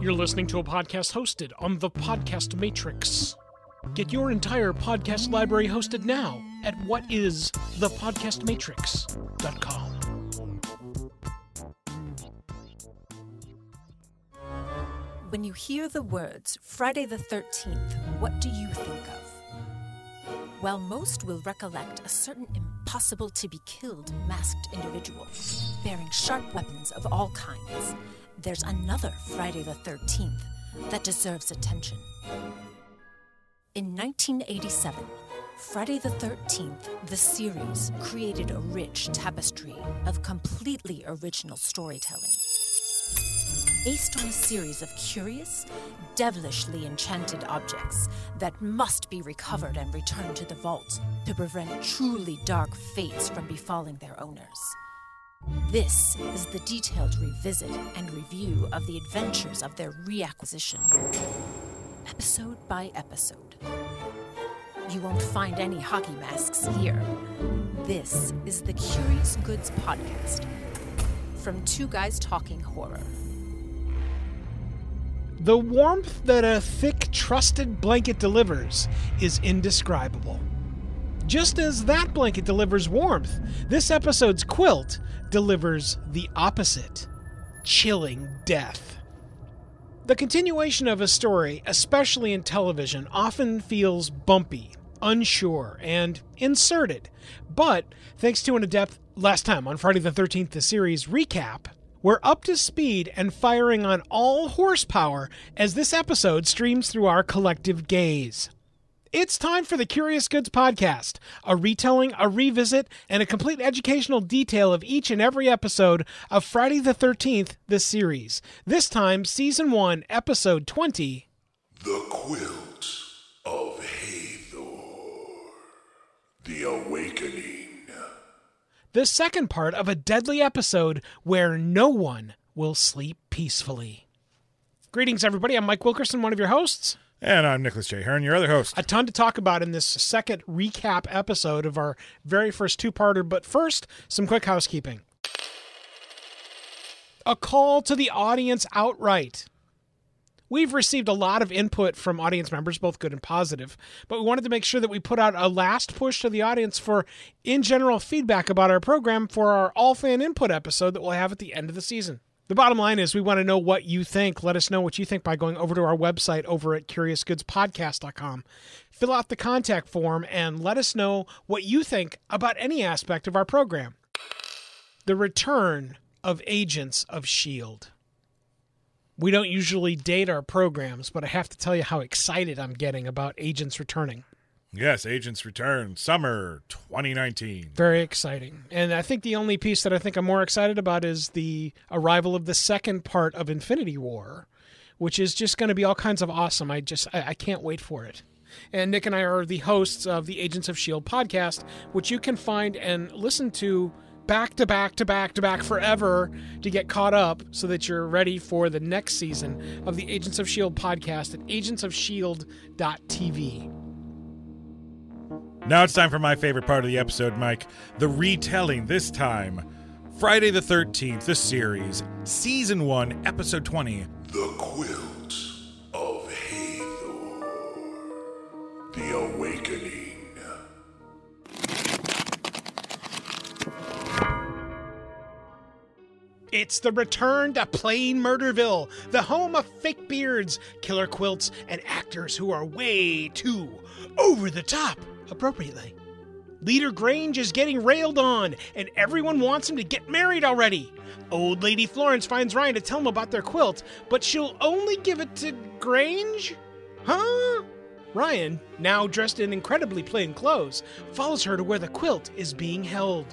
You're listening to a podcast hosted on the Podcast Matrix. Get your entire podcast library hosted now at whatisthepodcastmatrix.com. When you hear the words Friday the 13th, what do you think of? While most will recollect a certain impossible to be killed masked individual, bearing sharp weapons of all kinds, there's another Friday the 13th that deserves attention. In 1987, Friday the 13th, the series created a rich tapestry of completely original storytelling. Based on a series of curious, devilishly enchanted objects that must be recovered and returned to the vault to prevent truly dark fates from befalling their owners. This is the detailed revisit and review of the adventures of their reacquisition, episode by episode. You won't find any hockey masks here. This is the Curious Goods Podcast from Two Guys Talking Horror. The warmth that a thick, trusted blanket delivers is indescribable. Just as that blanket delivers warmth, this episode's quilt delivers the opposite chilling death. The continuation of a story, especially in television, often feels bumpy, unsure, and inserted. But thanks to an adept last time on Friday the 13th, the series recap, we're up to speed and firing on all horsepower as this episode streams through our collective gaze. It's time for the Curious Goods Podcast, a retelling, a revisit, and a complete educational detail of each and every episode of Friday the 13th, the series. This time, Season 1, Episode 20 The Quilt of Hathor. The Awakening. the second part of a deadly episode where no one will sleep peacefully. Greetings, everybody. I'm Mike Wilkerson, one of your hosts. And I'm Nicholas J. Hearn, your other host. A ton to talk about in this second recap episode of our very first two parter, but first, some quick housekeeping. A call to the audience outright. We've received a lot of input from audience members, both good and positive, but we wanted to make sure that we put out a last push to the audience for, in general, feedback about our program for our all fan input episode that we'll have at the end of the season. The bottom line is we want to know what you think. Let us know what you think by going over to our website over at curiousgoodspodcast.com. Fill out the contact form and let us know what you think about any aspect of our program. The return of Agents of S.H.I.E.L.D. We don't usually date our programs, but I have to tell you how excited I'm getting about Agents returning. Yes, Agents Return, summer 2019. Very exciting. And I think the only piece that I think I'm more excited about is the arrival of the second part of Infinity War, which is just going to be all kinds of awesome. I just, I, I can't wait for it. And Nick and I are the hosts of the Agents of S.H.I.E.L.D. podcast, which you can find and listen to back to back to back to back forever to get caught up so that you're ready for the next season of the Agents of S.H.I.E.L.D. podcast at agentsofshield.tv. Now it's time for my favorite part of the episode, Mike. The retelling, this time. Friday the 13th, the series, Season 1, Episode 20. The Quilt of Hathor. The Awakening. It's the return to Plain Murderville, the home of fake beards, killer quilts, and actors who are way too over the top, appropriately. Leader Grange is getting railed on, and everyone wants him to get married already. Old Lady Florence finds Ryan to tell him about their quilt, but she'll only give it to Grange? Huh? Ryan, now dressed in incredibly plain clothes, follows her to where the quilt is being held.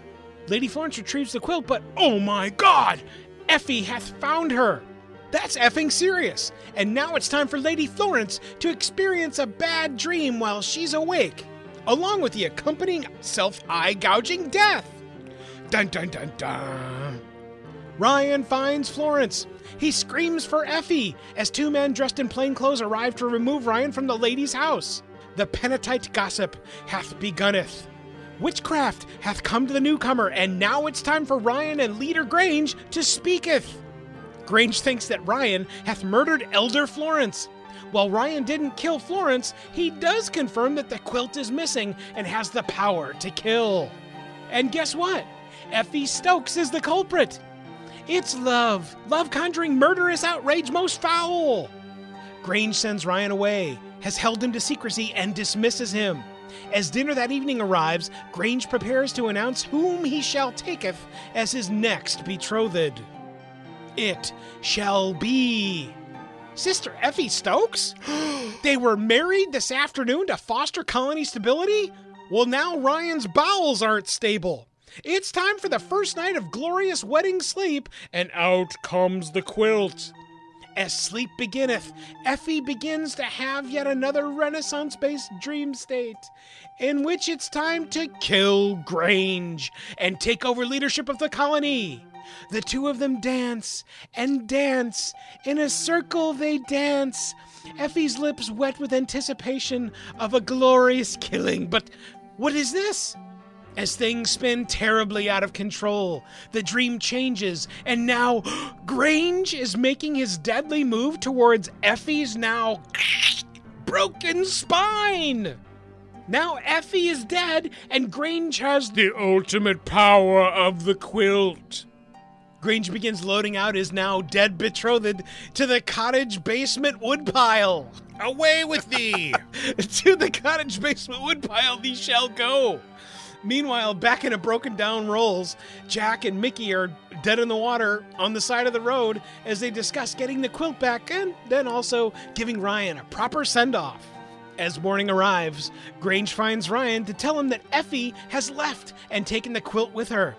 Lady Florence retrieves the quilt, but oh my god! Effie hath found her! That's effing serious! And now it's time for Lady Florence to experience a bad dream while she's awake, along with the accompanying self eye gouging death! Dun dun dun dun! Ryan finds Florence. He screams for Effie as two men dressed in plain clothes arrive to remove Ryan from the lady's house. The penitite gossip hath begunneth. Witchcraft hath come to the newcomer, and now it's time for Ryan and Leader Grange to speaketh. Grange thinks that Ryan hath murdered Elder Florence. While Ryan didn't kill Florence, he does confirm that the quilt is missing and has the power to kill. And guess what? Effie Stokes is the culprit. It's love. Love conjuring murderous outrage most foul. Grange sends Ryan away, has held him to secrecy, and dismisses him. As dinner that evening arrives, Grange prepares to announce whom he shall taketh as his next betrothed. It shall be. Sister Effie Stokes? they were married this afternoon to foster colony stability? Well, now Ryan's bowels aren't stable. It's time for the first night of glorious wedding sleep, and out comes the quilt. As sleep beginneth, Effie begins to have yet another Renaissance based dream state, in which it's time to kill Grange and take over leadership of the colony. The two of them dance and dance. In a circle they dance. Effie's lips wet with anticipation of a glorious killing. But what is this? As things spin terribly out of control, the dream changes, and now Grange is making his deadly move towards Effie's now broken spine. Now Effie is dead, and Grange has the ultimate power of the quilt. Grange begins loading out his now dead betrothed to the cottage basement woodpile. Away with thee! to the cottage basement woodpile thee shall go. Meanwhile, back in a broken down Rolls, Jack and Mickey are dead in the water on the side of the road as they discuss getting the quilt back and then also giving Ryan a proper send off. As morning arrives, Grange finds Ryan to tell him that Effie has left and taken the quilt with her.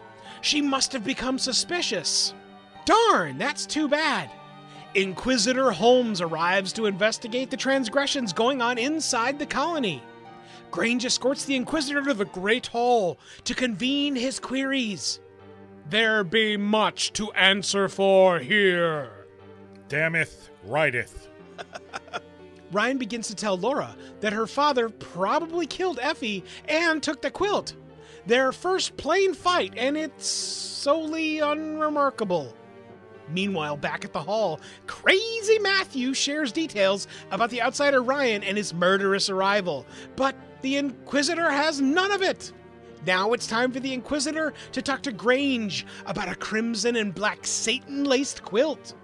She must have become suspicious. Darn, that's too bad. Inquisitor Holmes arrives to investigate the transgressions going on inside the colony. Grange escorts the Inquisitor to the Great Hall to convene his queries. There be much to answer for here. Damneth, writeth. Ryan begins to tell Laura that her father probably killed Effie and took the quilt. Their first plain fight, and it's solely unremarkable. Meanwhile, back at the hall, crazy Matthew shares details about the outsider Ryan and his murderous arrival, but the Inquisitor has none of it. Now it's time for the Inquisitor to talk to Grange about a crimson and black Satan laced quilt.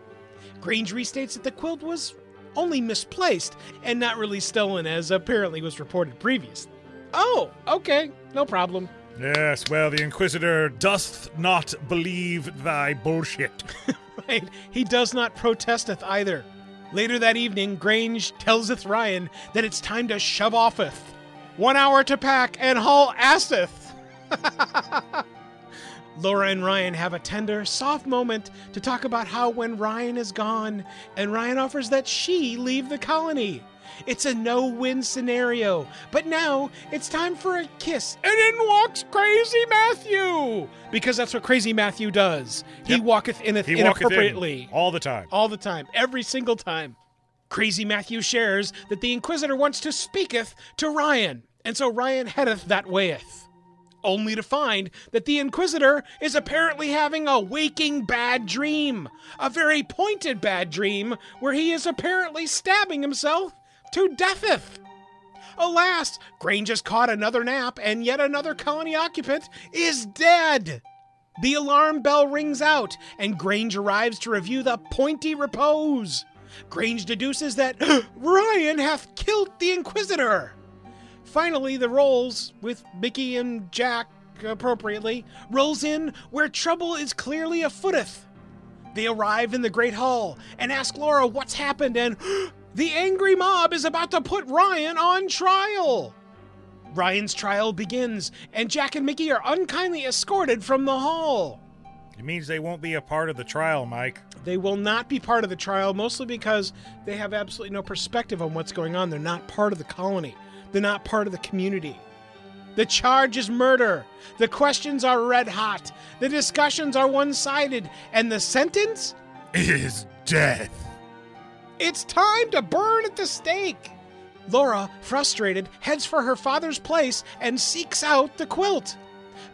Grange restates that the quilt was only misplaced and not really stolen, as apparently was reported previously. Oh, okay, no problem. Yes, well, the Inquisitor doth not believe thy bullshit. right, he does not protesteth either. Later that evening, Grange tellseth Ryan that it's time to shove offeth. One hour to pack and haul asseth. Laura and Ryan have a tender, soft moment to talk about how when Ryan is gone, and Ryan offers that she leave the colony. It's a no win scenario, but now it's time for a kiss, and in walks Crazy Matthew! Because that's what Crazy Matthew does. He Yep. walketh in it He walketh in inappropriately. all the time. All the time, every single time. Crazy Matthew shares that the Inquisitor wants to speaketh to Ryan, and so Ryan headeth that wayeth. Only to find that the Inquisitor is apparently having a waking bad dream. A very pointed bad dream where he is apparently stabbing himself to deatheth. Alas, Grange has caught another nap, and yet another colony occupant is dead. The alarm bell rings out, and Grange arrives to review the pointy repose. Grange deduces that Ryan hath killed the Inquisitor. Finally, the rolls, with Mickey and Jack appropriately, rolls in where trouble is clearly afooteth. They arrive in the Great Hall and ask Laura what's happened, and the angry mob is about to put Ryan on trial. Ryan's trial begins, and Jack and Mickey are unkindly escorted from the hall. It means they won't be a part of the trial, Mike. They will not be part of the trial, mostly because they have absolutely no perspective on what's going on. They're not part of the colony, they're not part of the community. The charge is murder. The questions are red hot. The discussions are one sided. And the sentence? Is death. It's time to burn at the stake. Laura, frustrated, heads for her father's place and seeks out the quilt.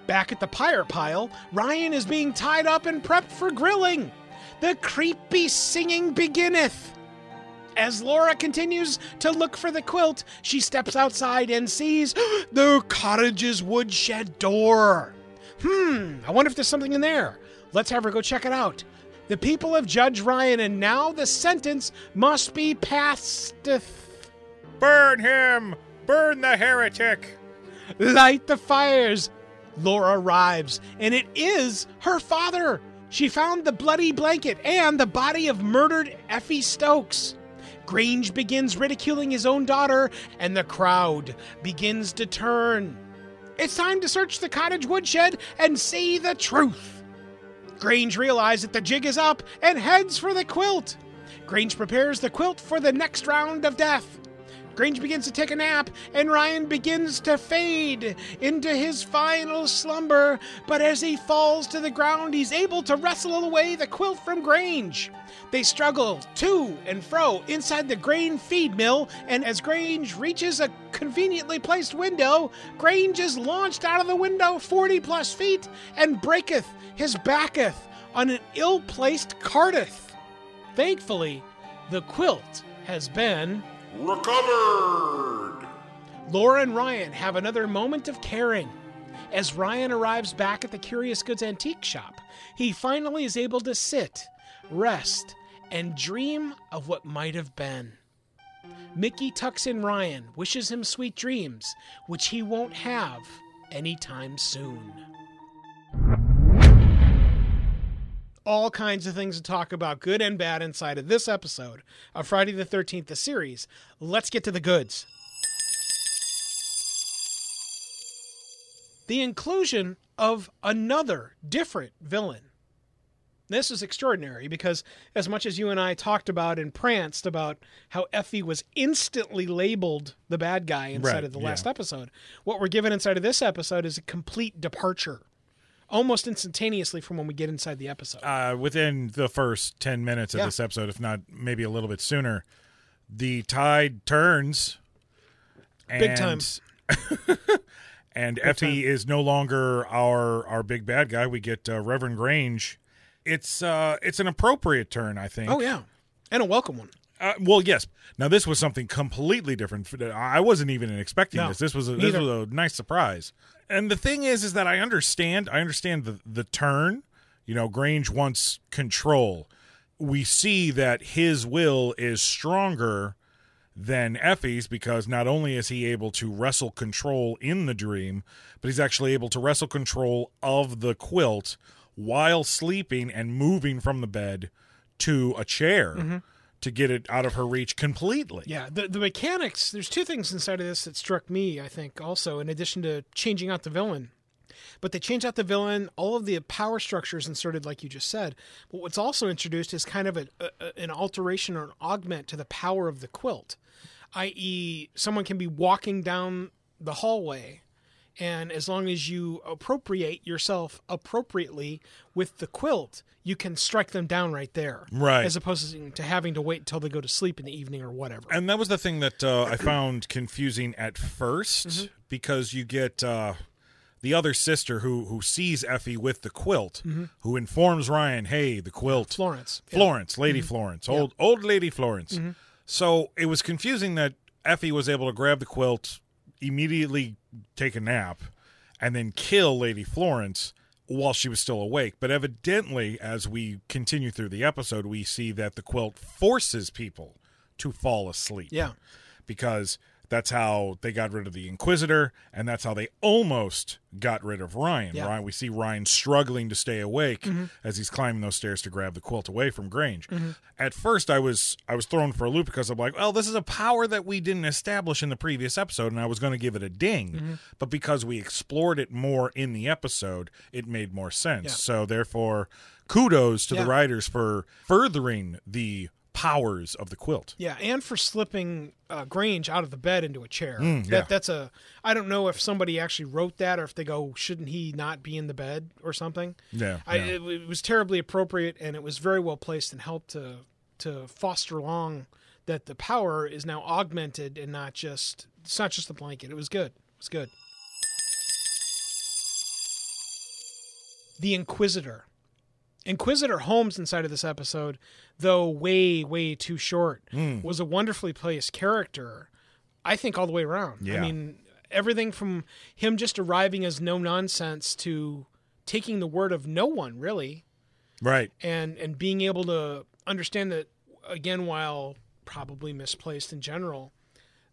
Back at the pyre pile, Ryan is being tied up and prepped for grilling. the creepy singing beginneth. As Laura continues to look for the quilt, she steps outside and sees the cottage's woodshed door. Hmm, I wonder if there's something in there. Let's have her go check it out. The people have judged Ryan, and now the sentence must be passed. Burn him! Burn the heretic! Light the fires! Laura arrives, and it is her father. She found the bloody blanket and the body of murdered Effie Stokes. Grange begins ridiculing his own daughter, and the crowd begins to turn. It's time to search the cottage woodshed and see the truth. Grange realizes that the jig is up and heads for the quilt. Grange prepares the quilt for the next round of death. Grange begins to take a nap, and Ryan begins to fade into his final slumber. But as he falls to the ground, he's able to wrestle away the quilt from Grange. They struggle to and fro inside the grain feed mill, and as Grange reaches a conveniently placed window, Grange is launched out of the window 40 plus feet and breaketh his backeth on an ill placed carteth. Thankfully, the quilt has been Recovered! Laura and Ryan have another moment of caring. As Ryan arrives back at the Curious Goods antique shop, he finally is able to sit, rest, and dream of what might have been. Mickey tucks in Ryan, wishes him sweet dreams, which he won't have anytime soon. All kinds of things to talk about, good and bad, inside of this episode of Friday the 13th, the series. Let's get to the goods. The inclusion of another different villain. This is extraordinary because, as much as you and I talked about and pranced about how Effie was instantly labeled the bad guy inside Right, of the yeah. last episode, what we're given inside of this episode is a complete departure, almost instantaneously from when we get inside the episode. uh, within the first 10 minutes of Yeah. this episode, if not maybe a little bit sooner, the tide turns. And, Big time. and Effie is no longer our our big bad guy. We get uh, Reverend Grange. It's uh it's an appropriate turn, I think. Oh yeah, and a welcome one. Uh, well, yes. Now this was something completely different. I wasn't even expecting No, this. This was a, this was a nice surprise. And the thing is, is that I understand. I understand the the turn. You know, Grange wants control. We see that his will is stronger than Effie's because not only is he able to wrestle control in the dream, but he's actually able to wrestle control of the quilt while sleeping and moving from the bed to a chair to get it out of her reach completely. Yeah, the the mechanics. There's two things inside of this that struck me. I think also, in addition to changing out the villain, but they changed out the villain. All of the power structures inserted, like you just said. But what's also introduced is kind of a, a, an alteration or an augment to the power of the quilt, i.e., someone can be walking down the hallway. And as long as you appropriate yourself appropriately with the quilt, you can strike them down right there. Right. As opposed to having to wait until they go to sleep in the evening or whatever. And that was the thing that uh, I found confusing at 1st Mm-hmm. because you get uh, the other sister who who sees Effie with the quilt, who informs Ryan, "Hey, the quilt, Mm-hmm. Florence. Yeah. Mm-hmm. Florence, Lady Florence, old old Lady Florence." So it was confusing that Effie was able to grab the quilt, immediately take a nap, and then kill Lady Florence while she was still awake. But evidently, as we continue through the episode, we see that the quilt forces people to fall asleep Yeah. because that's how they got rid of the Inquisitor, and that's how they almost got rid of Ryan. Yeah. Ryan, we see Ryan struggling to stay awake mm-hmm. as he's climbing those stairs to grab the quilt away from Grange. Mm-hmm. At first, I was I was thrown for a loop because I'm like, well, this is a power that we didn't establish in the previous episode, and I was going to give it a ding. Mm-hmm. But because we explored it more in the episode, it made more sense. Yeah. So therefore, kudos to Yeah. the writers for furthering the powers of the quilt. Yeah, and for slipping uh, Grange out of the bed into a chair. Mm, yeah. That that's a. I don't know if somebody actually wrote that or if they go, shouldn't he not be in the bed or something. Yeah, I, yeah. it, it was terribly appropriate and it was very well placed and helped to to foster along that the power is now augmented and not just it's not just a blanket. It was good. It was good. The Inquisitor. Inquisitor Holmes inside of this episode, though way, way too short, Hmm. was a wonderfully placed character. I think all the way around. I mean, everything from him just arriving as no nonsense to taking the word of no one, really, Right. and and being able to understand that again, while probably misplaced in general,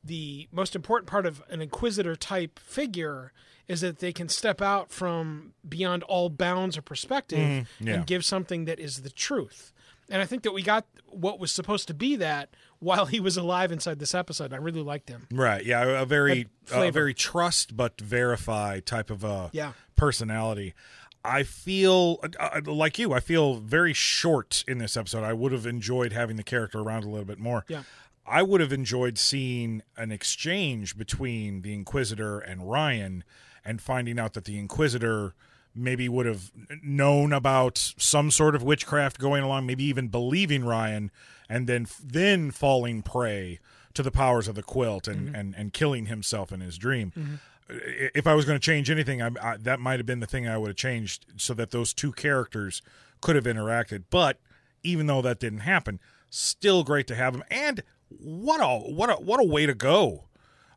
the most important part of an inquisitor type figure is that they can step out from beyond all bounds of perspective yeah. and give something that is the truth. And I think that we got what was supposed to be that while he was alive inside this episode. I really liked him. Right. Yeah. A very, a very trust but verify type of a Yeah. personality. I feel uh, like you. I feel very short in this episode. I would have enjoyed having the character around a little bit more. Yeah. I would have enjoyed seeing an exchange between the Inquisitor and Ryan and finding out that the Inquisitor maybe would have known about some sort of witchcraft going along, maybe even believing Ryan, and then then falling prey to the powers of the quilt and, mm-hmm. and, and killing himself in his dream. Mm-hmm. I- If I was going to change anything, I, I, that might have been the thing I would have changed so that those two characters could have interacted. But even though that didn't happen, still great to have them. And what a what a what a way to go!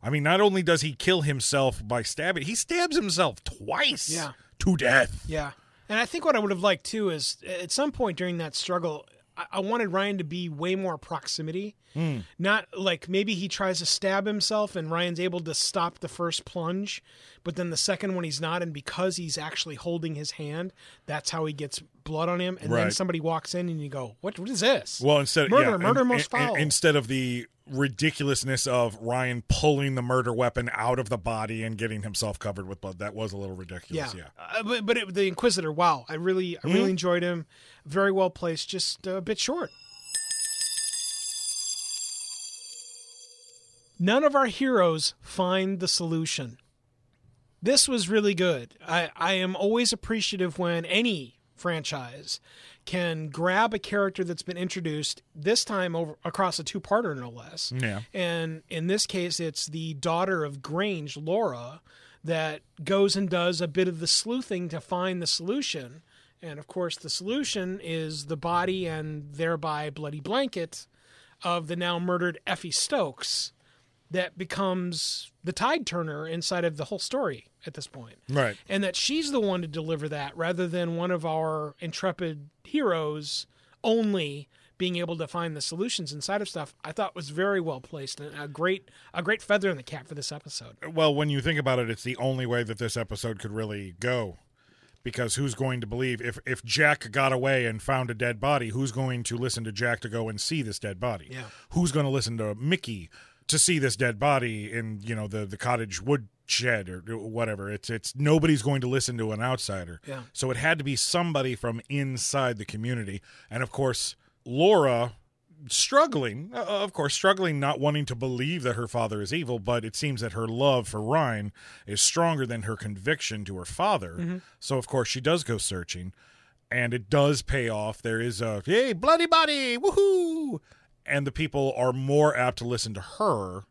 I mean, not only does he kill himself by stabbing, he stabs himself twice Yeah. to death. Yeah. And I think what I would have liked too is at some point during that struggle, I, I wanted Ryan to be way more proximity. Hmm. Not like maybe he tries to stab himself and Ryan's able to stop the first plunge, but then the second one he's not. And because he's actually holding his hand, that's how he gets blood on him. And then somebody walks in and you go, What, what is this? Well, instead Murder, yeah, murder in- most foul. instead of the ridiculousness of Ryan pulling the murder weapon out of the body and getting himself covered with blood, that was a little ridiculous. yeah. Yeah. Uh, but but it, the Inquisitor, wow. I really, I really enjoyed him. Very well placed, just a bit short. None of our heroes find the solution. This was really good. I, I am always appreciative when any franchise can grab a character that's been introduced, this time over across a two parter, no less. Yeah. And in this case, it's the daughter of Grange, Laura, that goes and does a bit of the sleuthing to find the solution. And of course, the solution is the body and thereby bloody blanket of the now murdered Effie Stokes that becomes the tide turner inside of the whole story at this point. Right. And that she's the one to deliver that rather than one of our intrepid heroes only being able to find the solutions inside of stuff. I thought was very well placed and a great a great feather in the cap for this episode. Well, when you think about it, it's the only way that this episode could really go. Because who's going to believe if if Jack got away and found a dead body, who's going to listen to Jack to go and see this dead body? Yeah. Who's going to listen to Mickey to see this dead body in, you know, the the cottage woodshed or whatever? It's it's nobody's going to listen to an outsider. Yeah. So it had to be somebody from inside the community. And of course, Laura struggling, uh, of course, struggling, not wanting to believe that her father is evil, but it seems that her love for Ryan is stronger than her conviction to her father. So, of course, she does go searching, and it does pay off. There is a, hey, bloody body, woohoo! And the people are more apt to listen to her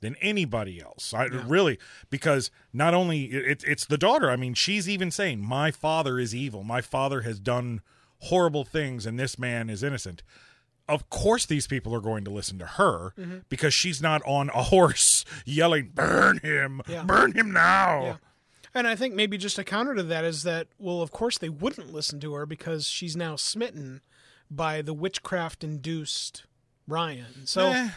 than anybody else. I really because not only it, it's the daughter. I mean, she's even saying, "My father is evil. My father has done horrible things, and this man is innocent." Of course, these people are going to listen to her mm-hmm. because she's not on a horse yelling, "Burn him! Yeah. Burn him now!" Yeah. And I think maybe just a counter to that is that, well, of course they wouldn't listen to her because she's now smitten by the witchcraft induced Ryan. So Eh.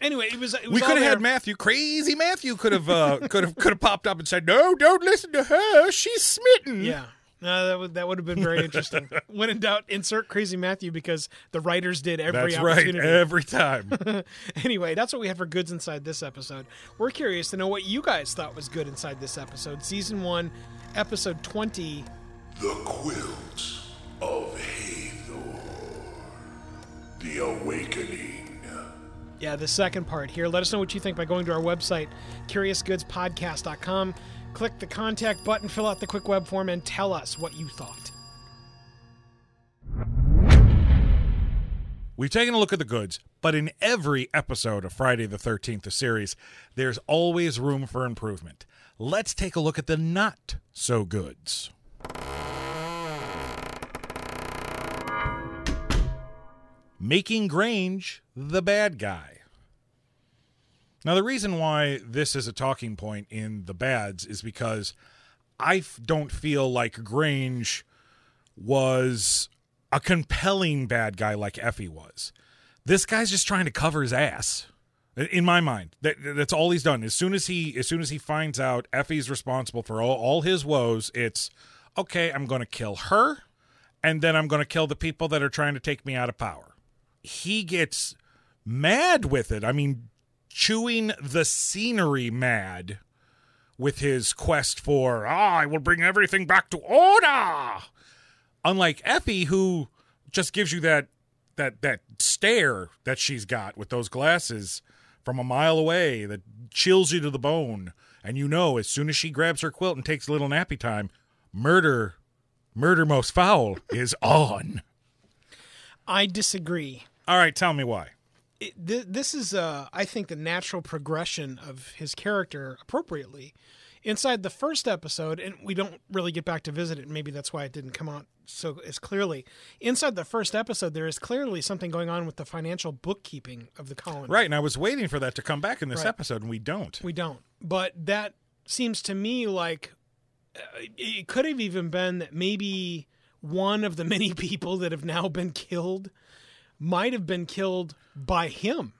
anyway, it was, it was We could have had Matthew, crazy Matthew, could have uh, could have could have popped up and said, "No, don't listen to her. She's smitten." Yeah. No, that would that would have been very interesting. when in doubt, insert Crazy Matthew because the writers did every that's right. Every time. anyway, that's what we have for goods inside this episode. We're curious to know what you guys thought was good inside this episode. Season one, episode twenty. The Quilt of Hathor. The Awakening. Yeah, the second part here. Let us know what you think by going to our website, curiousgoodspodcast.com. Click the contact button, fill out the quick web form, and tell us what you thought. We've taken a look at the goods, but in every episode of Friday the 13th, the series, there's always room for improvement. Let's take a look at the not so goods. making Grange the bad guy. Now, the reason why this is a talking point in the bads is because I don't feel like Grange was a compelling bad guy like Effie was. This guy's just trying to cover his ass. In my mind, that that's all he's done. As soon as he as soon as he finds out Effie's responsible for all, all his woes, it's okay, I'm going to kill her and then I'm going to kill the people that are trying to take me out of power. He gets mad with it. I mean, chewing the scenery mad with his quest for, ah, I will bring everything back to order. Unlike Effie, who just gives you that that that stare that she's got with those glasses from a mile away that chills you to the bone. And you know, as soon as she grabs her quilt and takes a little nappy time, murder, murder most foul is on. I disagree. All right, tell me why. It, th- this is, uh, I think, the natural progression of his character appropriately. Inside the first episode, and we don't really get back to visit it, maybe that's why it didn't come out so as clearly. Inside the first episode, there is clearly something going on with the financial bookkeeping of the colony. Right, and I was waiting for that to come back in this Right. episode, and we don't. We don't. But that seems to me like uh, it could have even been that maybe one of the many people that have now been killed might have been killed by him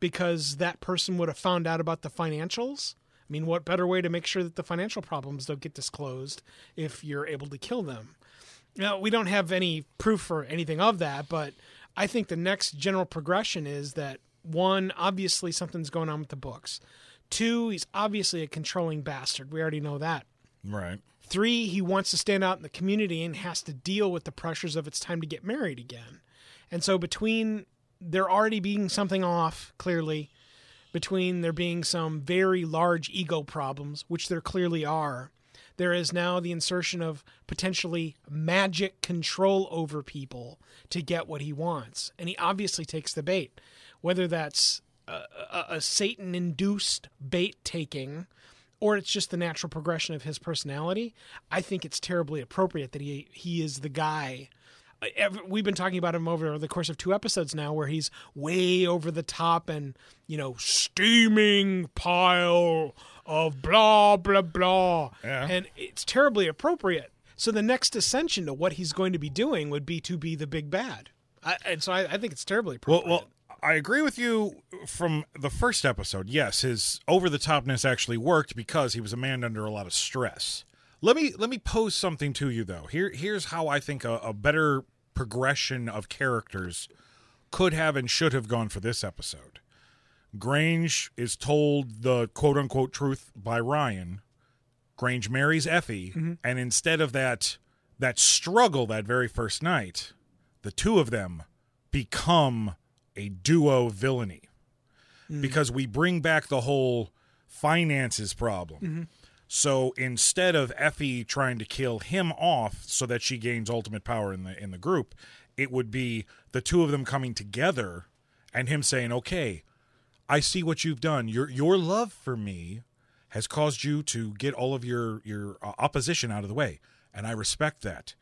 because that person would have found out about the financials. I mean, what better way to make sure that the financial problems don't get disclosed if you're able to kill them? Now, we don't have any proof or anything of that, but I think the next general progression is that one, obviously something's going on with the books. Two, he's obviously a controlling bastard. We already know that. Right. Three, he wants to stand out in the community and has to deal with the pressures of it's time to get married again. And so, between there already being something off, clearly, between there being some very large ego problems, which there clearly are, there is now the insertion of potentially magic control over people to get what he wants. And he obviously takes the bait, whether that's a, a, a Satan induced bait taking or it's just the natural progression of his personality. I think it's terribly appropriate that he he is the guy. Uh, ev- We've been talking about him over the course of two episodes now, where he's way over the top and you know steaming pile of blah blah blah, Yeah. and it's terribly appropriate. So the next ascension to what he's going to be doing would be to be the big bad, I, and so I, I think it's terribly Well, appropriate. well, I agree with you from the first episode. Yes, his over the topness actually worked because he was a man under a lot of stress. Let me let me pose something to you though. Here here's how I think a, a better progression of characters could have and should have gone for this episode. Grange is told the quote unquote truth by Ryan. Grange marries Effie, mm-hmm. and instead of that that struggle that very first night, the two of them become a duo villainy mm-hmm. because we bring back the whole finances problem. Mm-hmm. So instead of Effie trying to kill him off so that she gains ultimate power in the in the group, it would be the two of them coming together and him saying, "Okay, I see what you've done. Your your love for me has caused you to get all of your your uh, opposition out of the way, and I respect that."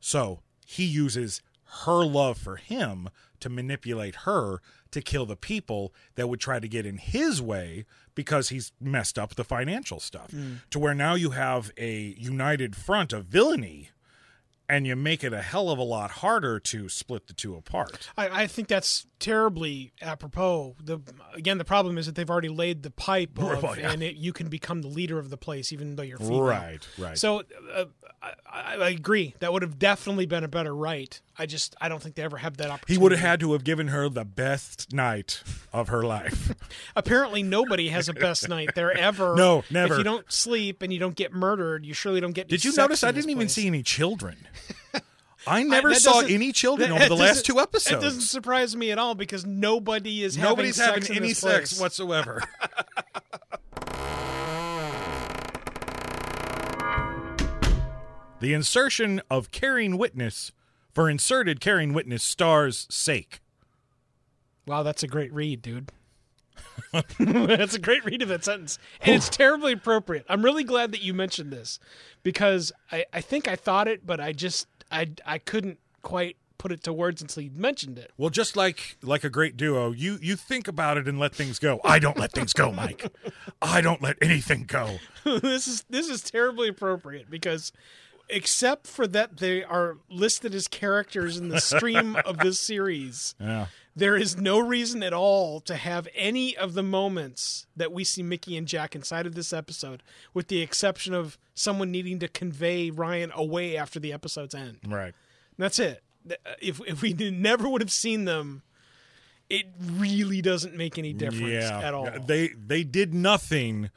So he uses her love for him to manipulate her to kill the people that would try to get in his way because he's messed up the financial stuff. Hmm. To where now you have a united front of villainy and you make it a hell of a lot harder to split the two apart. I, I think that's terribly apropos. The again, the problem is that they've already laid the pipe, of, Well, yeah. and it, you can become the leader of the place, even though you're female. Right, right. So uh, I, I agree. That would have definitely been a better right. I just I don't think they ever had that opportunity. He would have had to have given her the best night of her life. Apparently, nobody has a best night there ever. No, never. If you don't sleep and you don't get murdered, you surely don't get. Did you notice I didn't even place. see any children? I I- never that saw any children that- over the last two episodes. It doesn't surprise me at all because nobody is Nobody's having, having sex in any this sex place. whatsoever. the insertion of carrying witness for inserted carrying witness stars sake. Wow, that's a great read, dude. that's a great read of that sentence. And it's terribly appropriate. I'm really glad that you mentioned this because I, I think I thought it, but I just I I couldn't quite put it to words until you mentioned it. Well, just like like a great duo, you you think about it and let things go. I don't let things go, Mike. I don't let anything go. this is this is terribly appropriate because except for that they are listed as characters in the stream of this series. Yeah. There is no reason at all to have any of the moments that we see Mickey and Jack inside of this episode, with the exception of someone needing to convey Ryan away after the episode's end. Right. That's it. If if we never would have seen them, it really doesn't make any difference yeah. at all. They they did nothing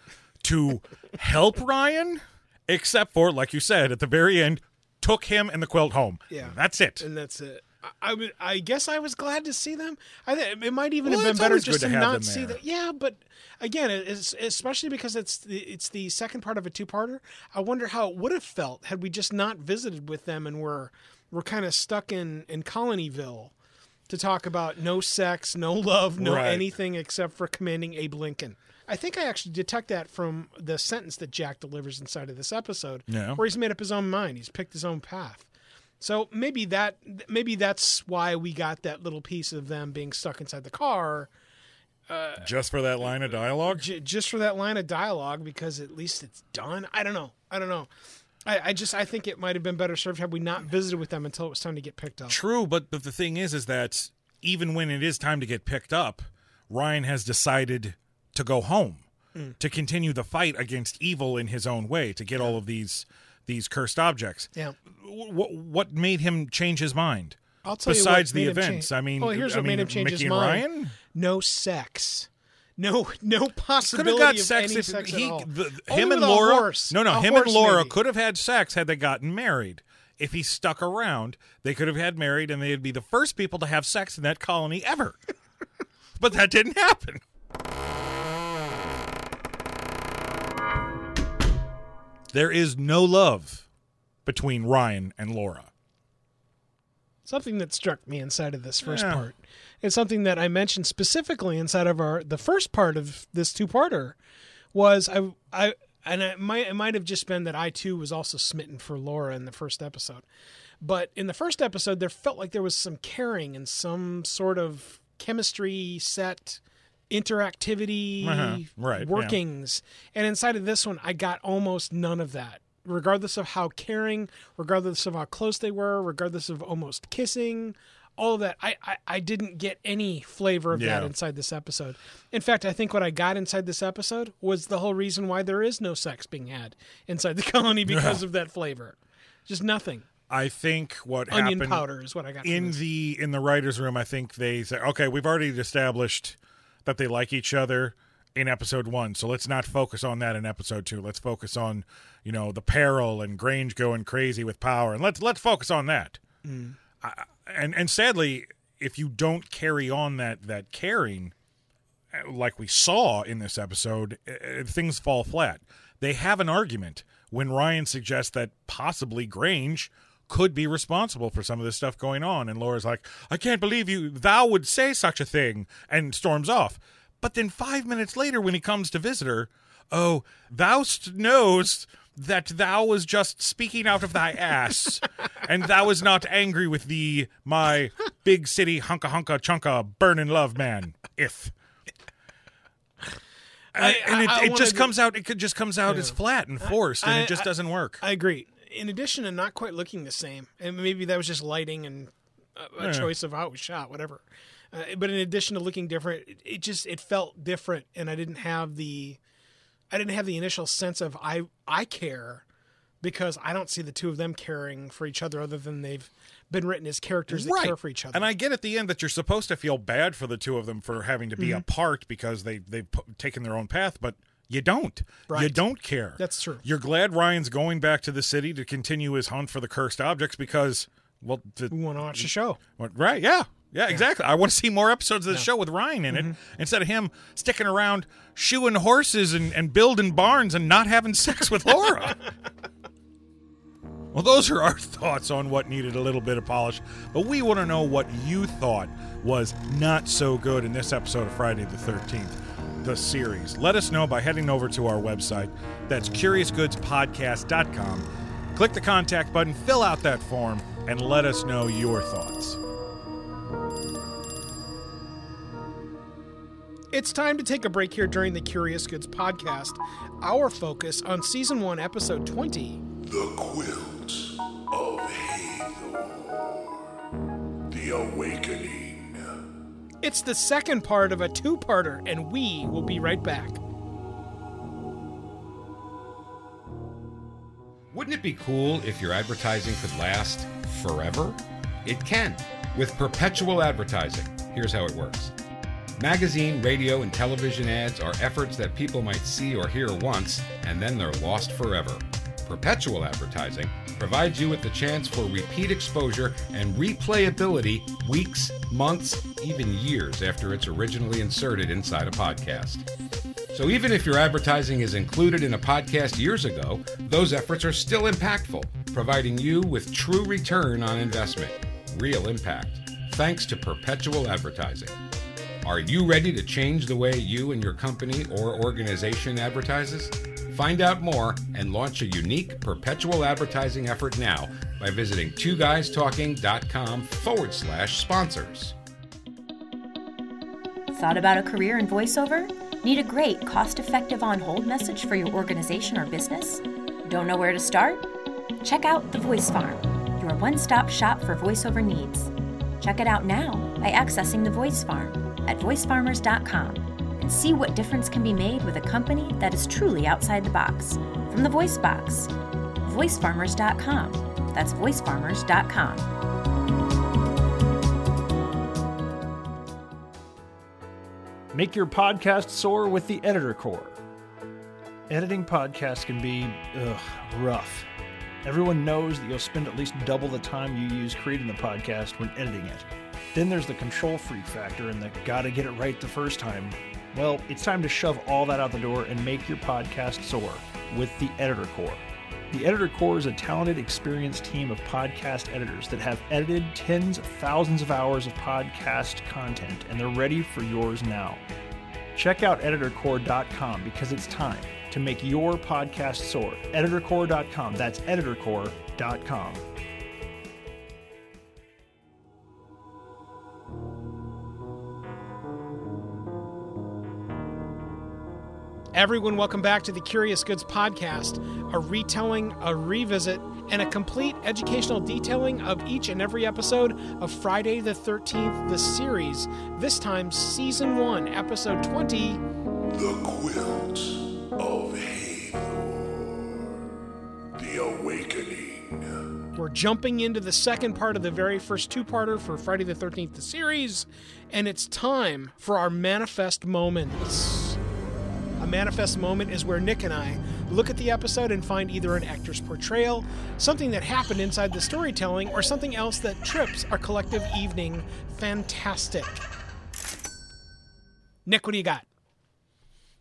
to help Ryan except for like you said at the very end took him and the quilt home. Yeah. That's it. and that's it. I, I, I guess I was glad to see them. I think it might even Well, have been better just to, to not see them. Yeah, but again, especially because it's the, it's the second part of a two-parter. I wonder how it would have felt had we just not visited with them and we're we're kind of stuck in in Colonyville to talk about no sex, no love, no Right. anything except for commanding Abe Lincoln. I think I actually detect that from the sentence that Jack delivers inside of this episode, Yeah. where he's made up his own mind. He's picked his own path. So maybe that maybe that's why we got that little piece of them being stuck inside the car, uh, Just for that line of dialogue? j- just for that line of dialogue, because at least it's done. I don't know. I don't know. I, I just I think it might have been better served had we not visited with them until it was time to get picked up. True, but, but the thing is is that even when it is time to get picked up, Ryan has decided to go home mm. to continue the fight against evil in his own way to get all of these these cursed objects. Yeah. What what made him change his mind? I'll tell Besides you what the events, change- I mean, well, here's I what made him change Mickey his mind: Ryan? no sex, no no Could have possibility got of sex any if sex he, at all. the, him and Laura. horse. No, no, A him and Laura maybe. could have had sex had they gotten married. If he stuck around, they could have had married, and they'd be the first people to have sex in that colony ever. but that didn't happen. There is no love between Ryan and Laura. something that struck me inside of this first Yeah. part. It's something that I mentioned specifically inside of our the first part of this two-parter was I I and it might it might have just been that I too was also smitten for Laura in the first episode. But in the first episode there felt like there was some caring and some sort of chemistry set interactivity Uh-huh. Right, yeah. workings. And inside of this one I got almost none of that. Regardless of how caring, regardless of how close they were, regardless of almost kissing, all of that, I, I, I didn't get any flavor of that inside this episode. In fact, I think what I got inside this episode was the whole reason why there is no sex being had inside the colony because of that flavor. Just nothing. I think what Onion happened powder is what I got. in the in the writers room i think they said okay we've already established that they like each other in episode one. So let's not focus on that in episode two. Let's focus on you know the peril and grange going crazy with power. And let's let's focus on that. I, and and sadly if you don't carry on that that caring uh, like we saw in this episode uh, things fall flat. They have an argument when ryan suggests that possibly grange could be responsible for some of this stuff going on. And laura's like i can't believe you thou would say such a thing and storms off. But then five minutes later when he comes to visit her oh thou st- knows that thou was just speaking out of thy ass and thou was not angry with thee my big city hunka hunka chunka burning love man if. I- and it, I- I it just do- comes out it just comes out as flat and forced and I- it just I- doesn't work. I agree. In addition to not quite looking the same, and maybe that was just lighting and a, a Yeah. choice of how it was shot, whatever. Uh, but in addition to looking different, it, it just it felt different, and I didn't have the, I didn't have the initial sense of I I care, because I don't see the two of them caring for each other other than they've been written as characters that care for each other. and i get at the end that you're supposed to feel bad for the two of them for having to be Mm-hmm. apart because they they've pu- taken their own path but you don't you don't care That's true. you're glad ryan's going back to the city to continue his hunt for the cursed objects because well the, we want to watch the show. Right? Yeah. Yeah, exactly. I want to see more episodes of the show with Ryan in it Mm-hmm. instead of him sticking around shoeing horses and, and building barns and not having sex with Laura. well, those are our thoughts on what needed a little bit of polish, but we want to know what you thought was not so good in this episode of Friday the 13th, the series. Let us know by heading over to our website. That's curiousgoodspodcast.com. Click the contact button, fill out that form, and let us know your thoughts. It's time to take a break here during the Curious Goods podcast. Our focus on season 1, episode 20. The Quilts of Hathor. The Awakening. It's the second part of a two parter, and we will be right back. Wouldn't it be cool if your advertising could last forever? It can with perpetual advertising. Here's how it works magazine, radio, and television ads are efforts that people might see or hear once and then they're lost forever. Perpetual advertising provides you with the chance for repeat exposure and replayability weeks, months, even years after it's originally inserted inside a podcast. So even if your advertising is included in a podcast years ago, those efforts are still impactful, providing you with true return on investment, real impact, thanks to perpetual advertising. Are you ready to change the way you and your company or organization advertises? Find out more and launch a unique perpetual advertising effort now by visiting twoguystalking.com forward slash sponsors. Thought about a career in voiceover? Need a great, cost effective on hold message for your organization or business? Don't know where to start? Check out The Voice Farm, your one stop shop for voiceover needs. Check it out now by accessing The Voice Farm at voicefarmers.com and see what difference can be made with a company that is truly outside the box. From the Voice Box, voicefarmers.com. That's voicefarmers.com. Make your podcast soar with the Editor Core. Editing podcasts can be ugh, rough. Everyone knows that you'll spend at least double the time you use creating the podcast when editing it. Then there's the control freak factor and the gotta get it right the first time. Well, it's time to shove all that out the door and make your podcast soar with the Editor Core. The Editor Core is a talented, experienced team of podcast editors that have edited tens of thousands of hours of podcast content, and they're ready for yours now. Check out editorcore.com because it's time to make your podcast soar. Editorcore.com. That's editorcore.com. Everyone, welcome back to the Curious Goods podcast, a retelling, a revisit, and a complete educational detailing of each and every episode of Friday the 13th, the series. This time, season 1, episode 20. The Quilts of Hathor. The Awakening. We're jumping into the second part of the very first two parter for Friday the 13th, the series, and it's time for our manifest moments. Manifest moment is where Nick and I look at the episode and find either an actor's portrayal, something that happened inside the storytelling, or something else that trips our collective evening fantastic. Nick, what do you got?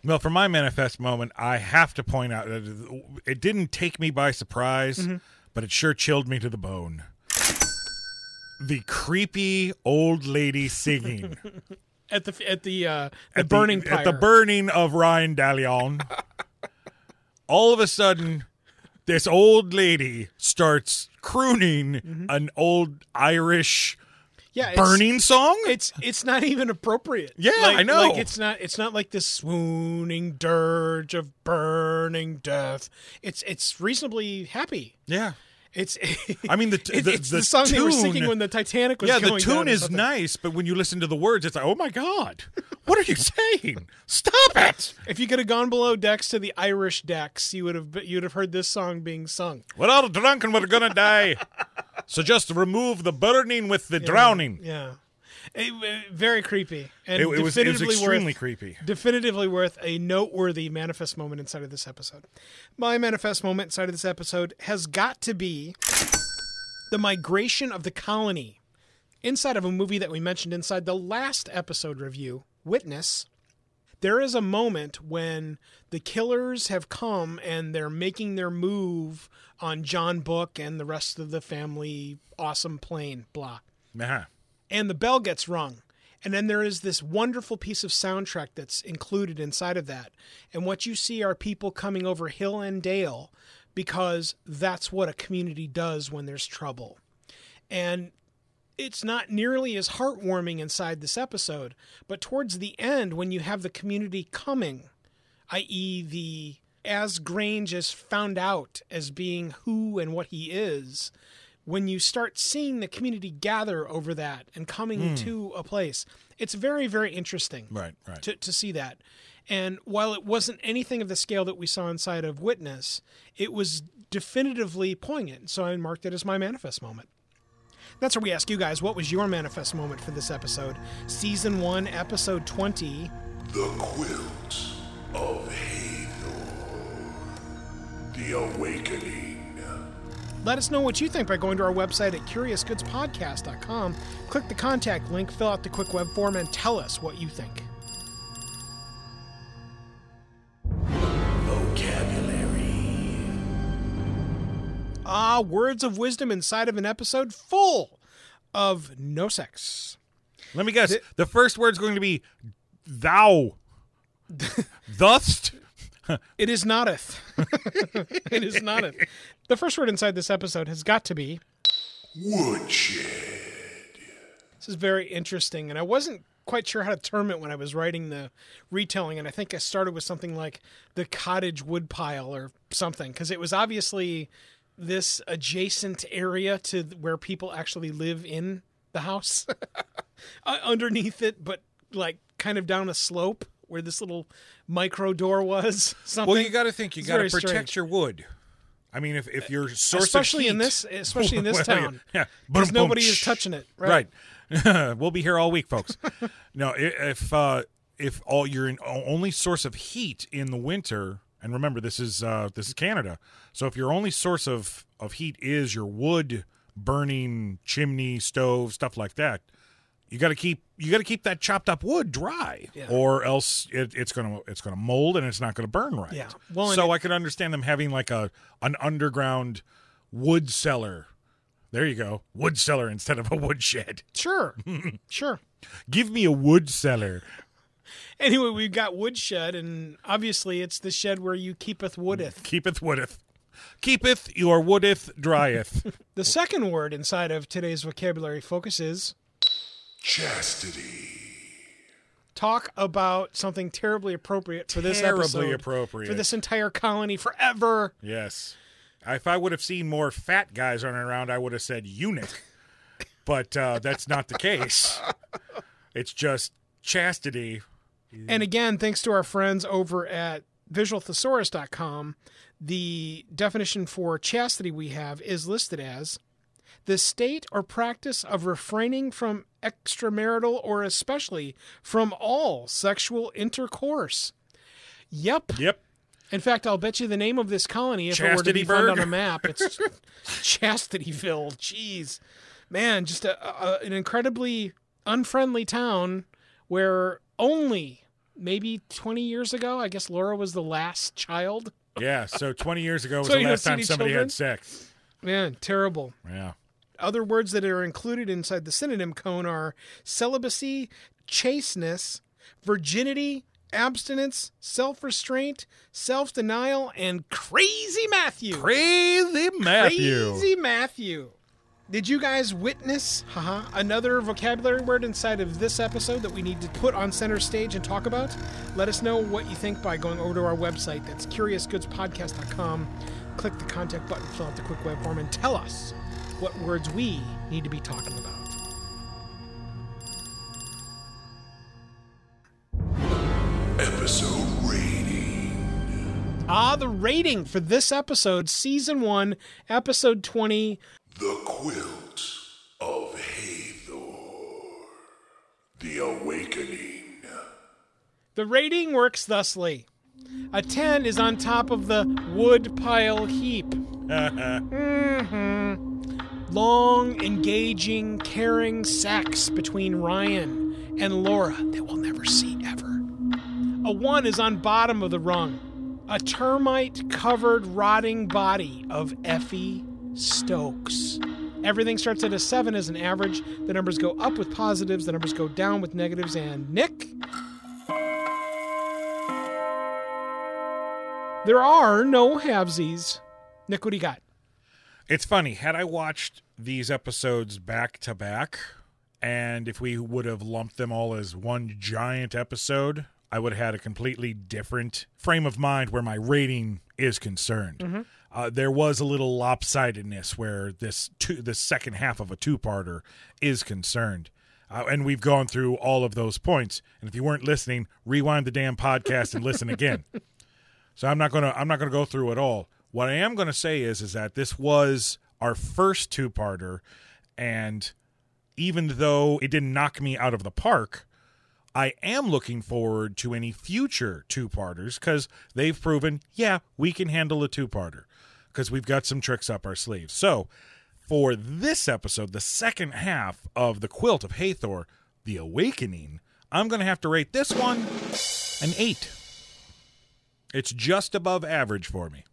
Well, for my manifest moment, I have to point out that it didn't take me by surprise, mm-hmm. but it sure chilled me to the bone. The creepy old lady singing At the at the uh, the at burning at the burning of Ryan Dallion. All of a sudden, this old lady starts crooning an old Irish yeah, it's- burning song. It's it's not even appropriate. Yeah, Like- I know. Like it's not it's not like this swooning dirge of burning death. It's it's reasonably happy. yeah. It's I mean, the t- it- the- it's the the, song they were singing when the Titanic was yeah, the tune is nice, but when you listen to the words, it's like, oh my god, what are you saying? Stop it! If you could have gone below decks to the Irish decks, you would have you would have heard this song being sung. We're all drunk and we're gonna die. so just remove the burning with the drowning. Yeah, It- very creepy and It, it was, it was extremely worth, creepy. definitively worth a noteworthy manifest moment inside of this episode. My manifest moment inside of this episode has got to be the migration of the colony inside of a movie that we mentioned inside the last episode review, Witness. There is a moment when the killers have come and they're making their move on John Book and the rest of the family, awesome plane, blah Uh-huh. And the bell gets rung. And then there is this wonderful piece of soundtrack that's included inside of that. And what you see are people coming over hill and dale because that's what a community does when there's trouble. And it's not nearly as heartwarming inside this episode, but towards the end, when you have the community coming, i.e., the as Grange is found out as being who and what he is, when you start seeing the community gather over that and coming hmm. to a place, it's very, very interesting Right, right. to, to see that. And while it wasn't anything of the scale that we saw inside of Witness, it was definitively poignant. So I marked it as my manifest moment. That's where we ask you guys, what was your manifest moment for this episode? Season 1, Episode 20. The Quilt of Hathor. The Awakening. Let us know what you think by going to our website at curiousgoodspodcast.com. Click the contact link, fill out the quick web form, and tell us what you think. Vocabulary. Ah, words of wisdom inside of an episode full of no sex. Let me guess. the first word's going to be thou. Thust. It is noteth. it is noteth. The first word inside this episode has got to be Woodshed. This is very interesting, and I wasn't quite sure how to term it when I was writing the retelling, and I think I started with something like the cottage woodpile or something, because it was obviously this adjacent area to where people actually live in the house, Uh, underneath it, but like kind of down a slope where this little micro door was. Something. Well, you got to think. You got to protect strange. your wood. I mean, if, if your source especially of in this, especially in this town, yeah, because nobody is touching it. Right. Right. we'll be here all week, folks. no, if uh, if all your only source of heat in the winter, and remember this is uh, this is Canada, so if your only source of of heat is your wood burning chimney, stove, stuff like that, you got to keep you got to keep that chopped up wood dry, or else it, it's gonna it's gonna mold and it's not gonna burn right. Yeah. Well, so I could understand them having like a an underground wood cellar. There you go, wood cellar instead of a woodshed. Sure. sure. Give me a wood cellar. Anyway, we've got woodshed, and obviously it's the shed where you keepeth woodeth. Keepeth woodeth. Keepeth your woodeth dryeth. The second word inside of today's vocabulary focus is Chastity. talk about something terribly appropriate for this Terribly episode, appropriate. for this entire colony forever. yes. If I would have seen more fat guys running around, I would have said eunuch. But uh, that's not the case. It's just chastity. And again, thanks to our friends over at visualthesaurus.com, the definition for chastity we have is listed as the state or practice of refraining from extramarital or especially from all sexual intercourse. Yep. Yep. In fact, I'll bet you the name of this colony, if it were to be found on a map, it's Chastityville. Jeez, man, just a, a, an incredibly unfriendly town where only maybe 20 years ago, I guess Laura was the last child. Yeah. So 20 years ago was So the last time somebody children? had sex. Man, terrible. Yeah. Other words that are included inside the synonym cone are celibacy, chasteness, virginity, abstinence, self restraint, self denial, and crazy Matthew. Crazy Matthew. Crazy Matthew. Did you guys witness haha, another vocabulary word inside of this episode that we need to put on center stage and talk about? Let us know what you think by going over to our website. That's curiousgoodspodcast.com. Click the contact button, fill out the quick web form, and tell us what words we need to be talking about. Episode rating. Ah, the rating for this episode, season one, episode 20. The Quilt of Hathor. The Awakening. The rating works thusly. A 10 is on top of the wood pile heap. hmm Long, engaging, caring sex between Ryan and Laura that we'll never see ever. A 1 is on bottom of the rung. A termite covered, rotting body of Effie Stokes. Everything starts at a 7 as an average. The numbers go up with positives, the numbers go down with negatives. And Nick? There are no halvesies. Nick, what do you got? It's funny. Had I watched these episodes back to back, and if we would have lumped them all as one giant episode, I would have had a completely different frame of mind where my rating is concerned. Uh, there was a little lopsidedness where this two, the second half of a two-parter is concerned. Uh, and we've gone through all of those points. And if you weren't listening, rewind the damn podcast and listen again. So I'm not gonna I'm not gonna go through it all. What I am gonna say is is that this was our first two parter, and even though it didn't knock me out of the park, I am looking forward to any future two parters because they've proven, yeah, we can handle a two parter because we've got some tricks up our sleeves. So for this episode, the second half of the Quilt of Hathor, The Awakening, I'm going to have to rate this one an eight. It's just above average for me.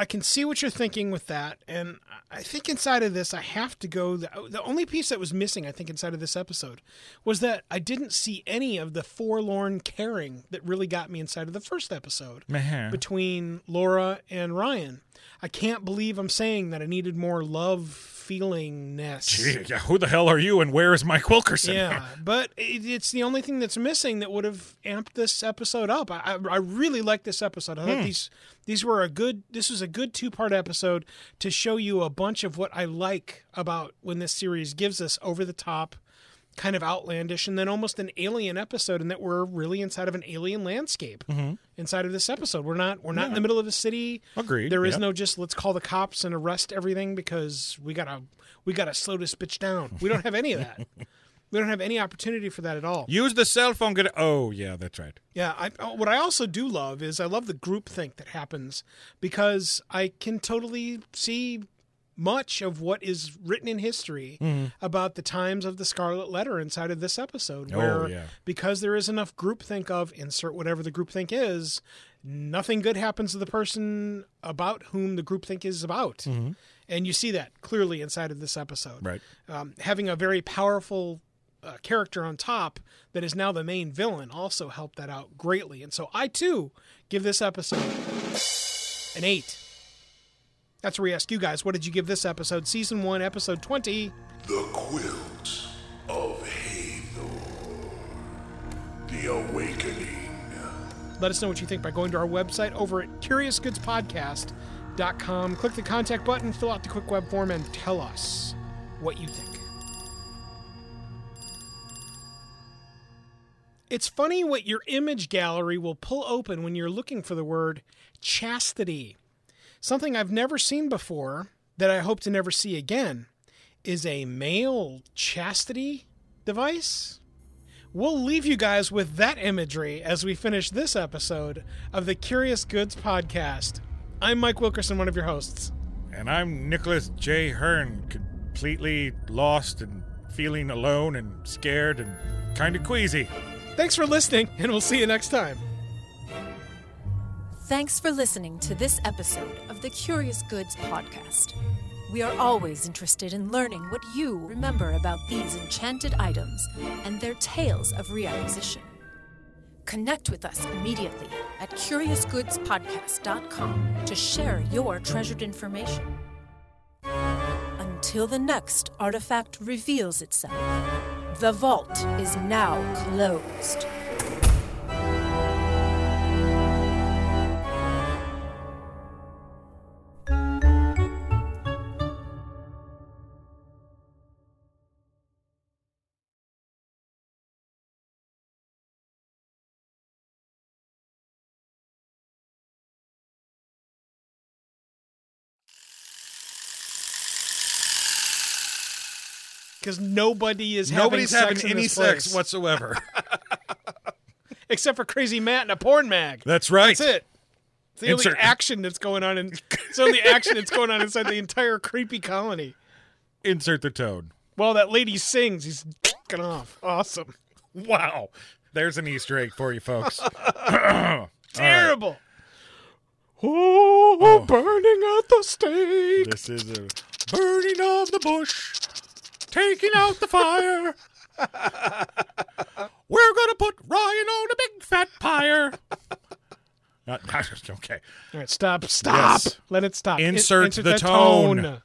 I can see what you're thinking with that, and I think inside of this, I have to go. The, the only piece that was missing, I think, inside of this episode, was that I didn't see any of the forlorn caring that really got me inside of the first episode Meh. between Laura and Ryan. I can't believe I'm saying that I needed more love feelingness. Gee, yeah, who the hell are you and where is Mike Wilkerson? Yeah, but it, it's the only thing that's missing that would have amped this episode up. I, I, I really like this episode. I thought hmm. these these were a good. This was a good two part episode to show you a bunch of what I like about when this series gives us over the top, kind of outlandish, and then almost an alien episode, and that we're really inside of an alien landscape. Mm-hmm. Inside of this episode, we're not we're not in the middle of a city. Agreed, There is yep. no just let's call the cops and arrest everything because we gotta we gotta slow this bitch down. We don't have any of that. we don't have any opportunity for that at all. Use the cell phone. Get oh yeah, that's right. Yeah, I, oh, what I also do love is I love the groupthink that happens because I can totally see much of what is written in history about the times of the Scarlet Letter inside of this episode, Oh, where yeah. because there is enough groupthink of insert whatever the groupthink is, nothing good happens to the person about whom the groupthink is about, and you see that clearly inside of this episode Right. um, having a very powerful uh, character on top that is now the main villain also helped that out greatly. And so I too give this episode an eight. That's where we ask you guys, what did you give this episode? Season one, episode 20. The Quilt of Hathor. The Awakening. Let us know what you think by going to our website over at curiousgoodspodcast.com. Click the contact button, fill out the quick web form, and tell us what you think. It's funny what your image gallery will pull open when you're looking for the word chastity. Something I've never seen before that I hope to never see again is a male chastity device. We'll leave you guys with that imagery as we finish this episode of the Curious Goods podcast. I'm Mike Wilkerson, one of your hosts. And I'm Nicholas J. Hearn, completely lost and feeling alone and scared and kind of queasy. Thanks for listening, and we'll see you next time. Thanks for listening to this episode of the Curious Goods podcast. We are always interested in learning what you remember about these enchanted items and their tales of reacquisition. Connect with us immediately at curiousgoodspodcast.com to share your treasured information. Until the next artifact reveals itself, the vault is now closed. Because nobody is Nobody's having, having sex in any sex whatsoever. except for Crazy Matt and a porn mag. That's right. That's it. It's the Insert- only action that's going on in. It's the only action that's going on inside the entire creepy colony. Insert the tone. While that lady sings, he's fucking off. Awesome. Wow. There's an Easter egg for you folks. Terrible. Oh, oh burning at the stake. this is a burning of the bush, taking out the fire. We're gonna put Ryan on a big fat pyre. Okay. All right, stop, stop. Yes. Let it stop. In- Insert the tone.